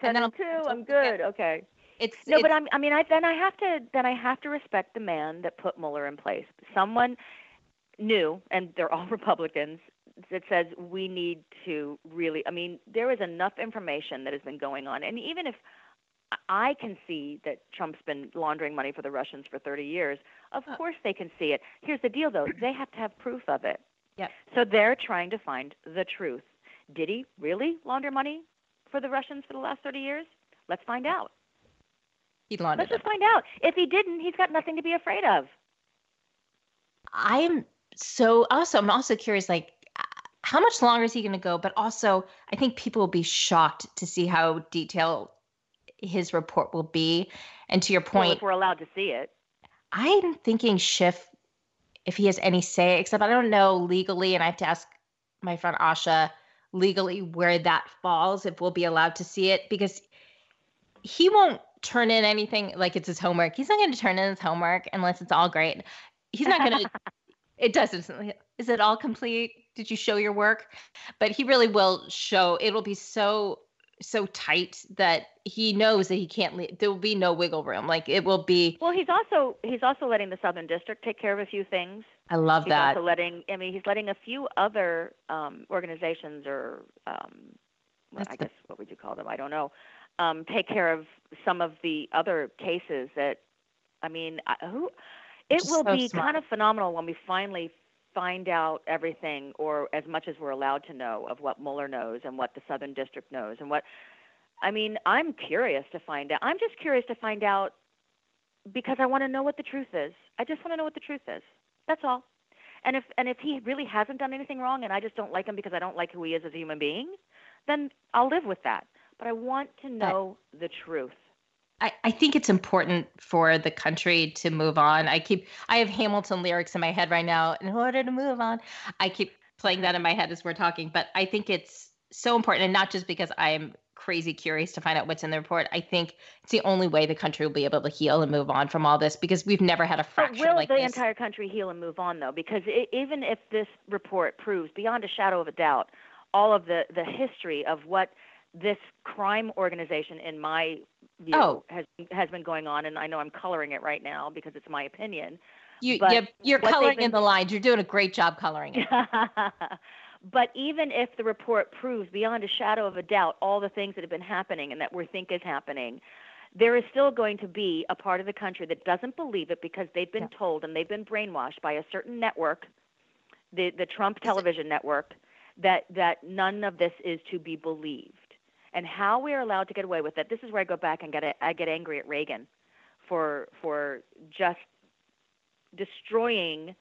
10 then and I'm- 2. I'm good. Okay. It's No, it's, but I'm, I mean, I then I have to then I have to respect the man that put Mueller in place. Someone new, and they're all Republicans, that says we need to really. I mean, there is enough information that has been going on, and even if I can see that Trump's been laundering money for the Russians for 30 years, of Uh. course they can see it. Here's the deal, though: they have to have proof of it. Yep. So they're trying to find the truth. Did he really launder money for the Russians for the last 30 years? Let's find out. he laundered Let's just find out. If he didn't, he's got nothing to be afraid of. I'm so also I'm also curious like uh, how much longer is he going to go but also I think people will be shocked to see how detailed his report will be and to your Well, point if we're allowed to see it. I'm thinking Schiff if he has any say except I don't know legally and I have to ask my friend Asha legally where that falls if we'll be allowed to see it because he won't turn in anything like it's his homework. He's not going to turn in his homework unless it's all great. He's not going to it doesn't is it all complete did you show your work but he really will show it'll be so so tight that he knows that he can't leave there will be no wiggle room like it will be Well, he's also he's also letting the Southern District take care of a few things. i love He's that also letting I mean he's letting a few other um, organizations or um, That's I the- guess what would you call them? I don't know. Um, take care of some of the other cases that I mean I- who it will so be smart. kind of phenomenal when we finally find out everything or as much as we're allowed to know of what Mueller knows and what the Southern District knows and what I mean, I'm curious to find out. I'm just curious to find out because I want to know what the truth is. I just want to know what the truth is. That's all. And if and if he really hasn't done anything wrong and I just don't like him because I don't like who he is as a human being, then I'll live with that. But I want to know the truth. I, I think it's important for the country to move on. I keep I have Hamilton lyrics in my head right now. In order to move on, I keep playing that in my head as we're talking. But I think it's so important, and not just because I am crazy curious to find out what's in the report. I think it's the only way the country will be able to heal and move on from all this because we've never had a But fracture will like the this. entire country heal and move on though? Because i even if this report proves beyond a shadow of a doubt all of the the history of what this crime organization, in my view, Oh. has has been going on, and I know I'm coloring it right now because it's my opinion. you, but you're, you're coloring been- in the lines. You're doing a great job coloring it. but even if the report proves beyond a shadow of a doubt all the things that have been happening and that we think is happening, there is still going to be a part of the country that doesn't believe it because they've been told and they've been brainwashed by a certain network, the the Trump television network, that that none of this is to be believed. And how we are allowed to get away with it. This is where I go back and get a, I get angry at Reagan for for just destroying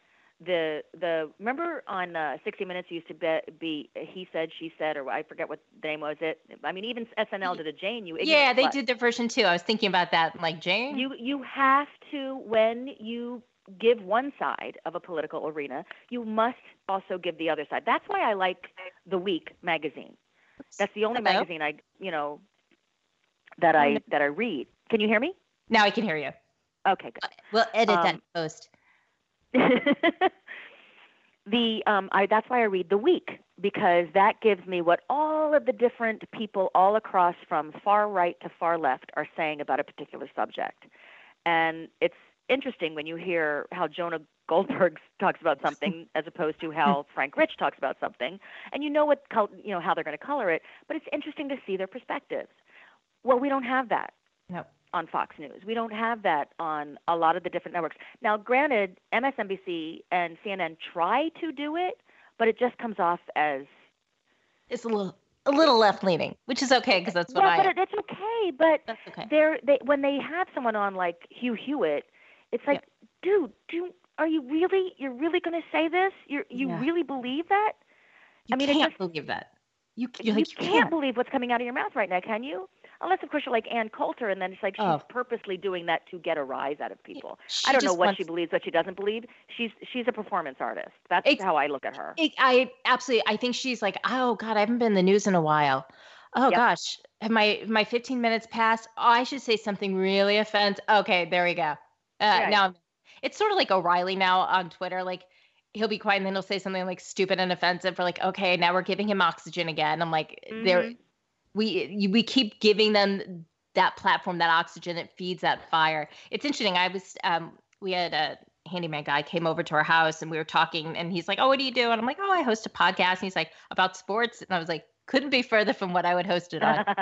the the remember on uh, 60 Minutes used to be, be he said she said or I forget what the name was it I mean even SNL did a Jane you yeah, they did their version too. I was thinking about that. Like Jane. you you have to when you give one side of a political arena you must also give the other side that's why I like the Week magazine that's the only Hello? magazine I you know that I that I read can you hear me now I can hear you. okay good We'll edit that Um, post. the um I that's why I read the week because that gives me what all of the different people all across from far right to far left are saying about a particular subject. And it's interesting when you hear how Jonah Goldberg talks about something as opposed to how Frank Rich talks about something, and you know what col- you know how they're going to color it, but it's interesting to see their perspectives. Well, we don't have that No. on Fox News. We don't have that on a lot of the different networks. Now, granted, MSNBC and CNN try to do it, but it just comes off as It's a little a little left leaning, which is okay because that's what well, I. but am. it, it's okay. But That's okay. they're they when they have someone on like Hugh Hewitt, it's like, dude, do are you really you're really going to say this? You you Yeah. really believe that? You I mean, can't just- believe that. You, you you're like, you can't can't. believe what's coming out of your mouth right now, can you? unless of course you're like Ann Coulter, and then it's like she's Oh. purposely doing that to get a rise out of people. She I don't know what wants- she believes, what she doesn't believe. She's she's a performance artist. That's how I look at her. It, I absolutely. I think she's like, oh God, I haven't been in the news in a while. Oh Yep. gosh, have my my 15 minutes passed? Oh, I should say something really offensive. Okay, there we go. Uh, Right. Now it's sort of like O'Reilly now on Twitter. Like he'll be quiet and then he'll say something like stupid and offensive for like, okay, now we're giving him oxygen again. I'm like, there, Mhm. we we keep giving them that platform, that oxygen. It feeds that fire. It's interesting. I was um we had a handyman guy came over to our house and we were talking and he's like, Oh, what do you do? And I'm like, Oh, I host a podcast. And he's like, About sports. And I was like, couldn't be further from what I would host it on.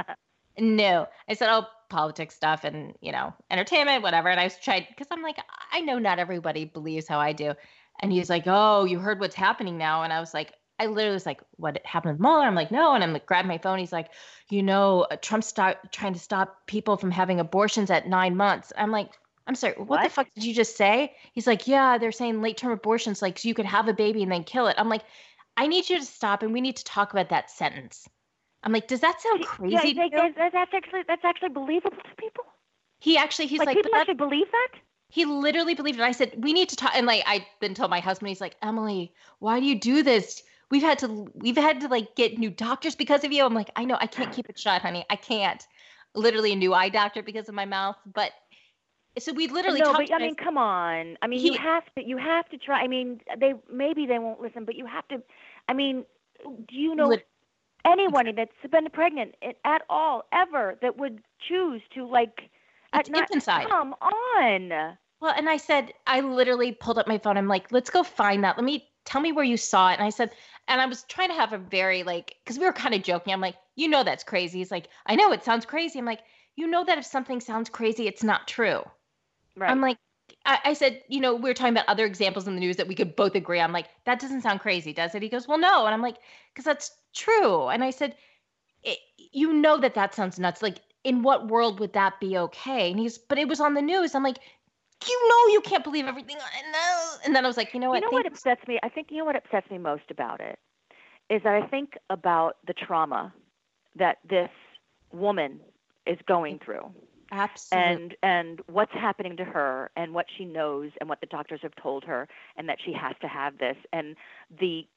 no. I said, Oh, politics stuff and you know, entertainment, whatever. And I was tried because I'm like, I know not everybody believes how I do. And he's like, Oh, you heard what's happening now. And I was like, I literally was like, what happened with Mueller? I'm like, no. And I'm like, grab my phone. He's like, you know, uh, Trump's start trying to stop people from having abortions at nine months. I'm like, I'm sorry, what, the fuck did you just say? He's like, yeah, they're saying late term abortions, like so you could have a baby and then kill it. I'm like, I need you to stop and we need to talk about that sentence. I'm like, does that sound crazy? yeah, that's, actually that's actually believable to people. He actually, he's like, like, people that- actually believe that. he literally believed it. I said, we need to talk. And like, I then told my husband, he's like, Emily, why do you do this? We've had to, we've had to like get new doctors because of you. I'm like, I know, I can't keep it shut, honey. I can't. Literally a new eye doctor because of my mouth. But so we literally no, talked. but I mean, come on. I mean, you have to. You have to try. I mean, they maybe they won't listen, but you have to. I mean, do you know Lit- anyone that's been pregnant at all ever that would choose to like? At not, infanticide. Come on. Well, and I said, I literally pulled up my phone. I'm like, let's go find that. Let me tell me where you saw it. And I said, and I was trying to have a very like, because we were kind of joking. I'm like, you know, that's crazy. He's like, I know it sounds crazy. I'm like, you know that if something sounds crazy, it's not true. Right. I'm like, I, I said, you know, we were talking about other examples in the news that we could both agree. I'm like, that doesn't sound crazy, does it? He goes, well, no. And I'm like, because that's true. And I said, you know that that sounds nuts. Like, in what world would that be okay? And he's, but it was on the news. I'm like, you know, you can't believe everything I know. And then I was like, you know what? You know what upsets me? I think you know what upsets me most about it is that I think about the trauma that this woman is going through. Absolutely. and and what's happening to her and what she knows and what the doctors have told her and that she has to have this and the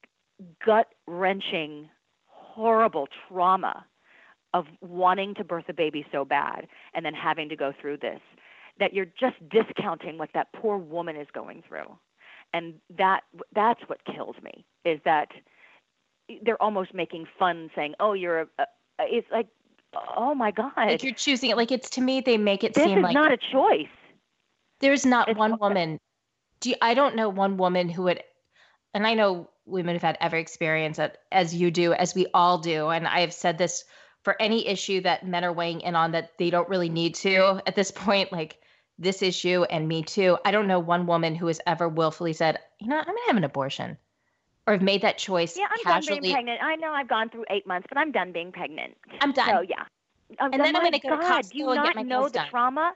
gut wrenching horrible trauma of wanting to birth a baby so bad and then having to go through this that you're just discounting what that poor woman is going through and that that's what kills me is that they're almost making fun saying oh you're a, a it's like oh my god like you're choosing it. Like it's to me, they make it this seem is like not a choice there's not it's one woman. Do you, I don't know one woman who would, and I know women who've had every experience that, as you do, as we all do. And I have said this for any issue that men are weighing in on that they don't really need to at this point, like this issue and me too. I don't know one woman who has ever willfully said, you know, I'm gonna have an abortion, or have made that choice Yeah, I'm done being pregnant. I know I've gone through eight months, but I'm done being pregnant. I'm done. So yeah. Um, And then I'm my gonna go to Costco do you and get not my know the done. trauma?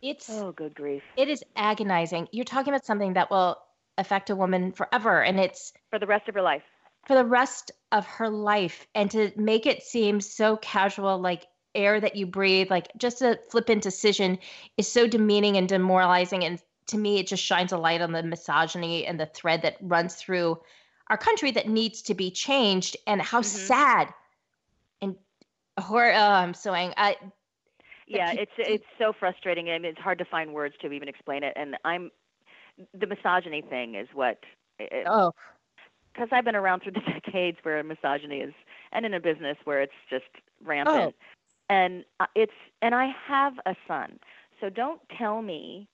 It's Oh, good grief! it is agonizing. You're talking about something that will affect a woman forever, and it's For the rest of her life. for the rest of her life and to make it seem so casual like air that you breathe like just a flippant decision is so demeaning and demoralizing and to me it just shines a light on the misogyny and the thread that runs through our country that needs to be changed and how Mhm. sad and hor- oh, i'm so I, Yeah, it's it's so frustrating. I mean, it's hard to find words to even explain it. And I'm the misogyny thing is what because oh Because I've been around through the decades where misogyny is, and in a business where it's just rampant. Oh. And uh, it's and I have a son, so don't tell me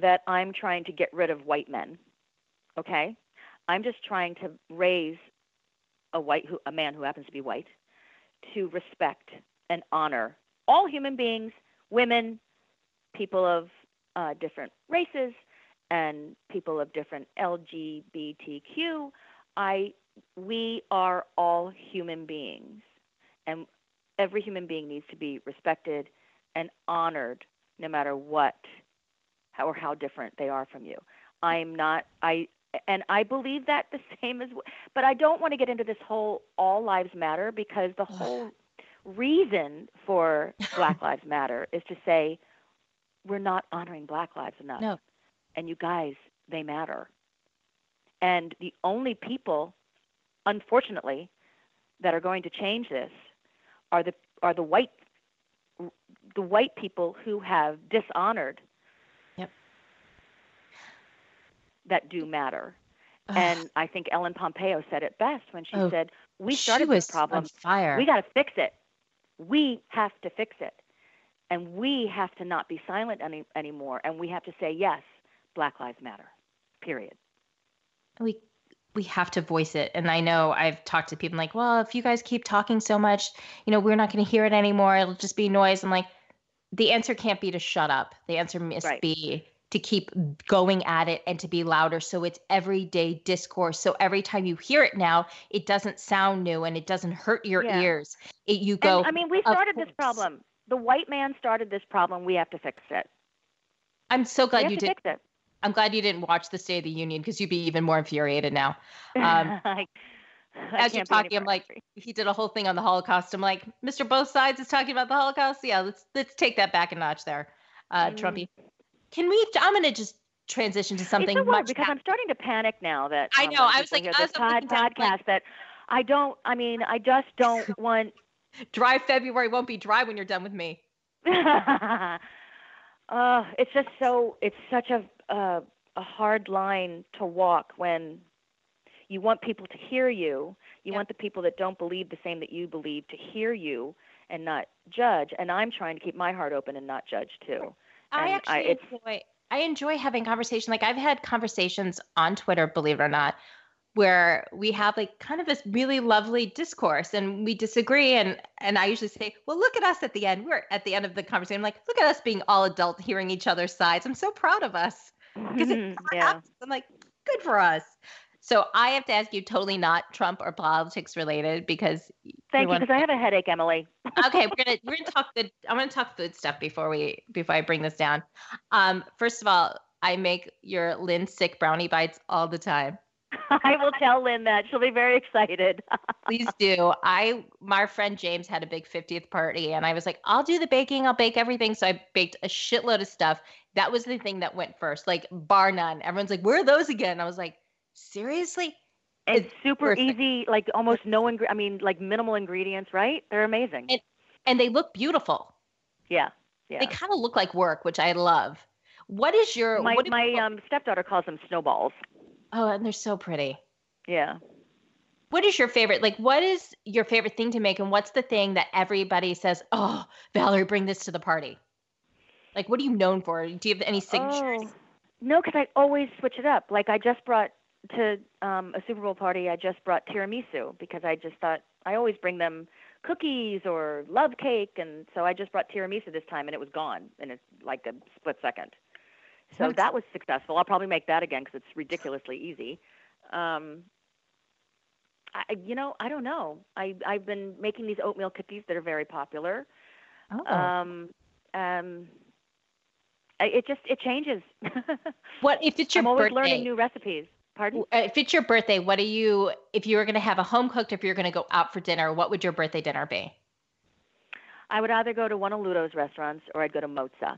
that I'm trying to get rid of white men. Okay, I'm just trying to raise a white who a man who happens to be white to respect and honor all human beings, women, people of uh, different races, and people of different LGBTQ. I we are all human beings, and every human being needs to be respected and honored, no matter what, how or how different they are from you. Mm-hmm. I'm not I and I believe that the same as but I don't want to get into this whole all lives matter because the whole reason for Black Lives Matter is to say we're not honoring Black lives enough. No. And you guys, they matter. And the only people, unfortunately, that are going to change this are the are the white the white people who have dishonored Yep. That do matter. And I think Ellen Pompeo said it best when she Oh, said, "We started this problem. fire. We got to fix it. We have to fix it, and we have to not be silent any anymore. And we have to say yes, Black Lives Matter. Period. we we have to voice it and i know i've talked to people like well if you guys keep talking so much you know we're not going to hear it anymore it'll just be noise i'm like the answer can't be to shut up the answer must Right. be to keep going at it and to be louder so it's everyday discourse so every time you hear it now it doesn't sound new and it doesn't hurt your Yeah. ears it, you go and I mean, we started this problem. The white man started this problem. We have to fix it. i'm so glad you did fix it. i'm glad you didn't watch the state of the union because you'd be even more infuriated now Um, I, I as you're can't be any talking, I'm like, he did a whole thing on the Holocaust. I'm like, Mr. Both Sides is talking about the Holocaust. Yeah, let's let's take that back a notch there, uh, Mm. Trumpy. Can we? I'm gonna just transition to something it's so weird much. because I'm starting to panic now that I um, know, I was like, this pod, podcast like- that I don't. I mean, I just don't want. dry February won't be dry when you're done with me. uh, it's just so. It's such a uh, a hard line to walk when you want people to hear you. You Yep. want the people that don't believe the same that you believe to hear you and not judge. And I'm trying to keep my heart open and not judge too. I And I- actually it's- enjoy. I enjoy having conversation. Like I've had conversations on Twitter, believe it or not, where we have like kind of this really lovely discourse and we disagree and and I usually say, "Well, look at us at the end. We're at the end of the conversation. I'm like, look at us being all adult hearing each other's sides. I'm so proud of us." Because it never yeah. I'm like, good for us. So I have to ask you, totally not Trump or politics related, because Thank you, because I have a headache, Emily. okay, we're gonna we're gonna talk good. I'm gonna talk food stuff before we before I bring this down. Um, first of all, I make your Lynn sick brownie bites all the time. I will tell Lynn that. She'll be very excited. Please do. I my friend James had a big 50th party, and I was like, I'll do the baking. I'll bake everything. So I baked a shitload of stuff. That was the thing that went first, like bar none. Everyone's like, where are those again? I was like, seriously? it's super perfect. easy, like almost no ing- I mean, like minimal ingredients, right? They're amazing. And- And they look beautiful. yeah, yeah. They kind of look like work, which I love. What is your my what my people- um, stepdaughter calls them snowballs. Oh, and they're so pretty. Yeah. What is your favorite? Like, what is your favorite thing to make, and what's the thing that everybody says? Oh, Valerie, bring this to the party. Like, what are you known for? Do you have any signatures? Oh. No, because I always switch it up. Like I just brought to um, a Super Bowl party. I just brought tiramisu because I just thought I always bring them cookies or love cake, and so I just brought tiramisu this time, and it was gone in like a split second. So That's- that was successful. I'll probably make that again because it's ridiculously easy. Um, I, you know, I don't know. I I've been making these oatmeal cookies that are very popular. Oh, Um, um, it just it changes. what if it's your I'm always birthday? learning new recipes. Pardon? If it's your birthday, what are you? If you were going to have a home cooked, if you're going to go out for dinner, what would your birthday dinner be? I would either go to one of Ludo's restaurants or I'd go to Mozza.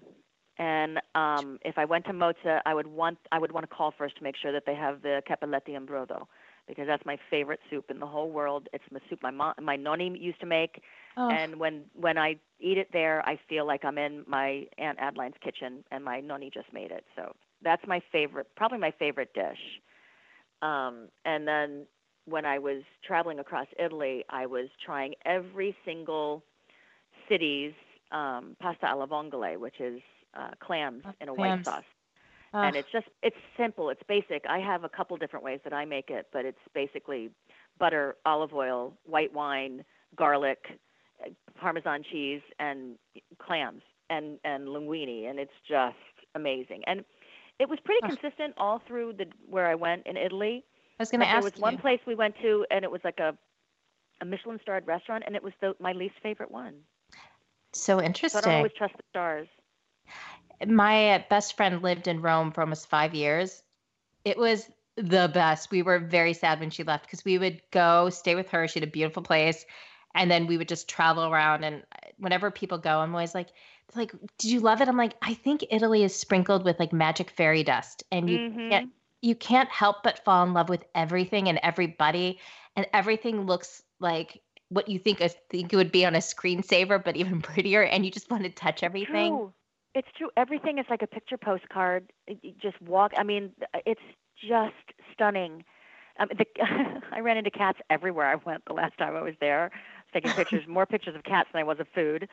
And um, if I went to Mozza, I would want I would want to call first to make sure that they have the cappelletti and brodo because that's my favorite soup in the whole world. It's the soup my mom, my nonni used to make, Oh, and when when I eat it there, I feel like I'm in my Aunt Adeline's kitchen and my nonni just made it. So that's my favorite, probably my favorite dish. Um, and then when I was traveling across Italy, I was trying every single city's um, pasta alla vongole, which is uh, clams Oh, in a clams. white sauce. And it's just it's simple, it's basic. I have a couple different ways that I make it, but it's basically butter, olive oil, white wine, garlic, uh, parmesan cheese and clams and and linguine and it's just amazing. And it was pretty consistent all through the where I went in Italy. I was going to there ask was one you. place we went to, and it was like a a Michelin starred restaurant, and it was the my least favorite one. So So I interesting. don't always trust the stars. my best friend lived in Rome for almost five years. It was the best. We were very sad when she left because we would go stay with her. She had a beautiful place. and then we would just travel around. And whenever people go, I'm always like, like, did you love it? I'm like, I think Italy is sprinkled with like magic fairy dust, and you Mhm. can't you can't help but fall in love with everything and everybody, and everything looks like what you think I think it would be on a screensaver, but even prettier, and you just want to touch everything. True. It's true. Everything is like a picture postcard. You Just walk. I mean, it's just stunning. Um, the, I ran into cats everywhere I went the last time I was there, taking pictures, more pictures of cats than I was of food.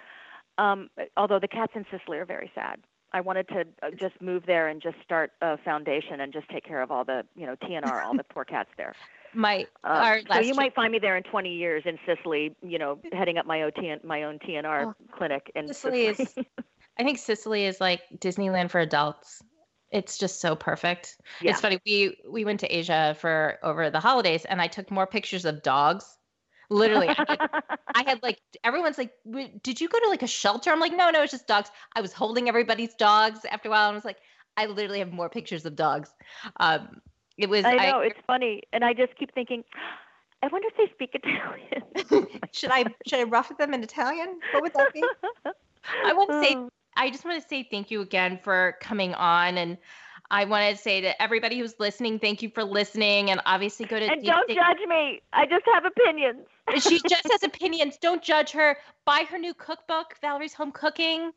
Um, although the cats in Sicily are very sad. I wanted to uh, just move there and just start a foundation and just take care of all the, you know, TNR, all the poor cats there. My Um, so you trip- might find me there in 20 years in Sicily, you know, heading up my own, TN, my own TNR Oh, clinic in Sicily is- I think Sicily is like Disneyland for adults. It's just so perfect. Yeah. It's funny. We we went to Asia for over the holidays, and I took more pictures of dogs. Literally, I had, I had like everyone's like, "W- "Did you go to like a shelter?" I'm like, "No, no, it's just dogs." I was holding everybody's dogs after a while, and I was like, "I literally have more pictures of dogs." Um, it was. I know it's funny, and I just keep thinking, I wonder if they speak Italian. should I should I rough it them in Italian? What would that be? I want to say Oh. I just want to say thank you again for coming on and I want to say to everybody who's listening, thank you for listening and obviously go to and Deep don't State- judge me. I just have opinions. She just has opinions. Don't judge her. Buy her new cookbook, Valerie's Home Cooking.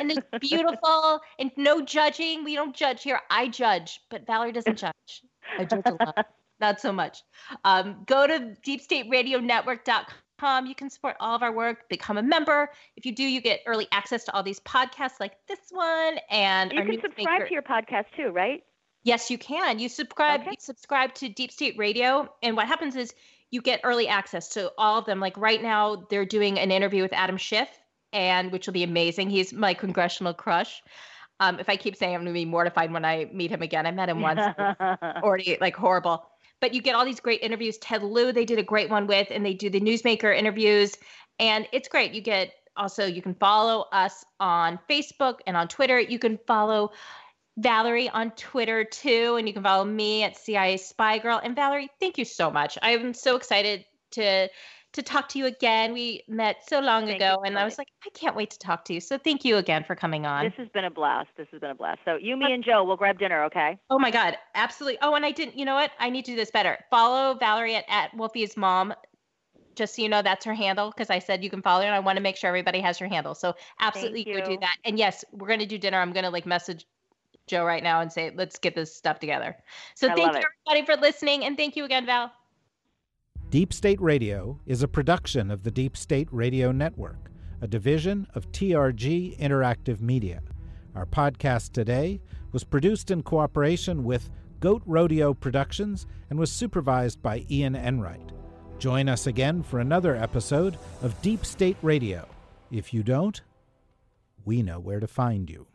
And it's beautiful and no judging. We don't judge here. I judge, but Valerie doesn't judge. I judge a lot. Not so much. Um, go to deepstateradionetwork.com. You can support all of our work, become a member. If you do, you get early access to all these podcasts like this one and You can subscribe to your podcast too, right? Yes, you can. You subscribe. Okay. You subscribe to Deep State Radio, and what happens is you get early access to all of them. Like right now, they're doing an interview with Adam Schiff, and which will be amazing. He's my congressional crush. Um, if I keep saying I'm going to be mortified when I meet him again, I met him once. already like horrible. But you get all these great interviews. Ted Lieu, they did a great one with, and they do the newsmaker interviews, and it's great. You get also you can follow us on Facebook and on Twitter. You can follow Valerie on Twitter too, and you can follow me at CIA Spy Girl. And Valerie, thank you so much. I'm so excited to to talk to you again. We met so long Thank ago, and I was like, I can't wait to talk to you. So thank you again for coming on. This has been a blast. This has been a blast. So you, me, uh, and Joe, we'll grab dinner, okay? Oh my God, absolutely. Oh, and I didn't, you know what? I need to do this better. Follow Valerie at, at Wolfie's mom. Just so you know, that's her handle because I said you can follow her and I want to make sure everybody has her handle. So absolutely go do that. And yes, we're going to do dinner. I'm going to like message Joe right now and say, let's get this stuff together. So I thank love you it. everybody for listening. And thank you again, Val. Deep State Radio is a production of the Deep State Radio Network, a division of TRG Interactive Media. Our podcast today was produced in cooperation with Goat Rodeo Productions and was supervised by Ian Enright. Join us again for another episode of Deep State Radio. If you don't, we know where to find you.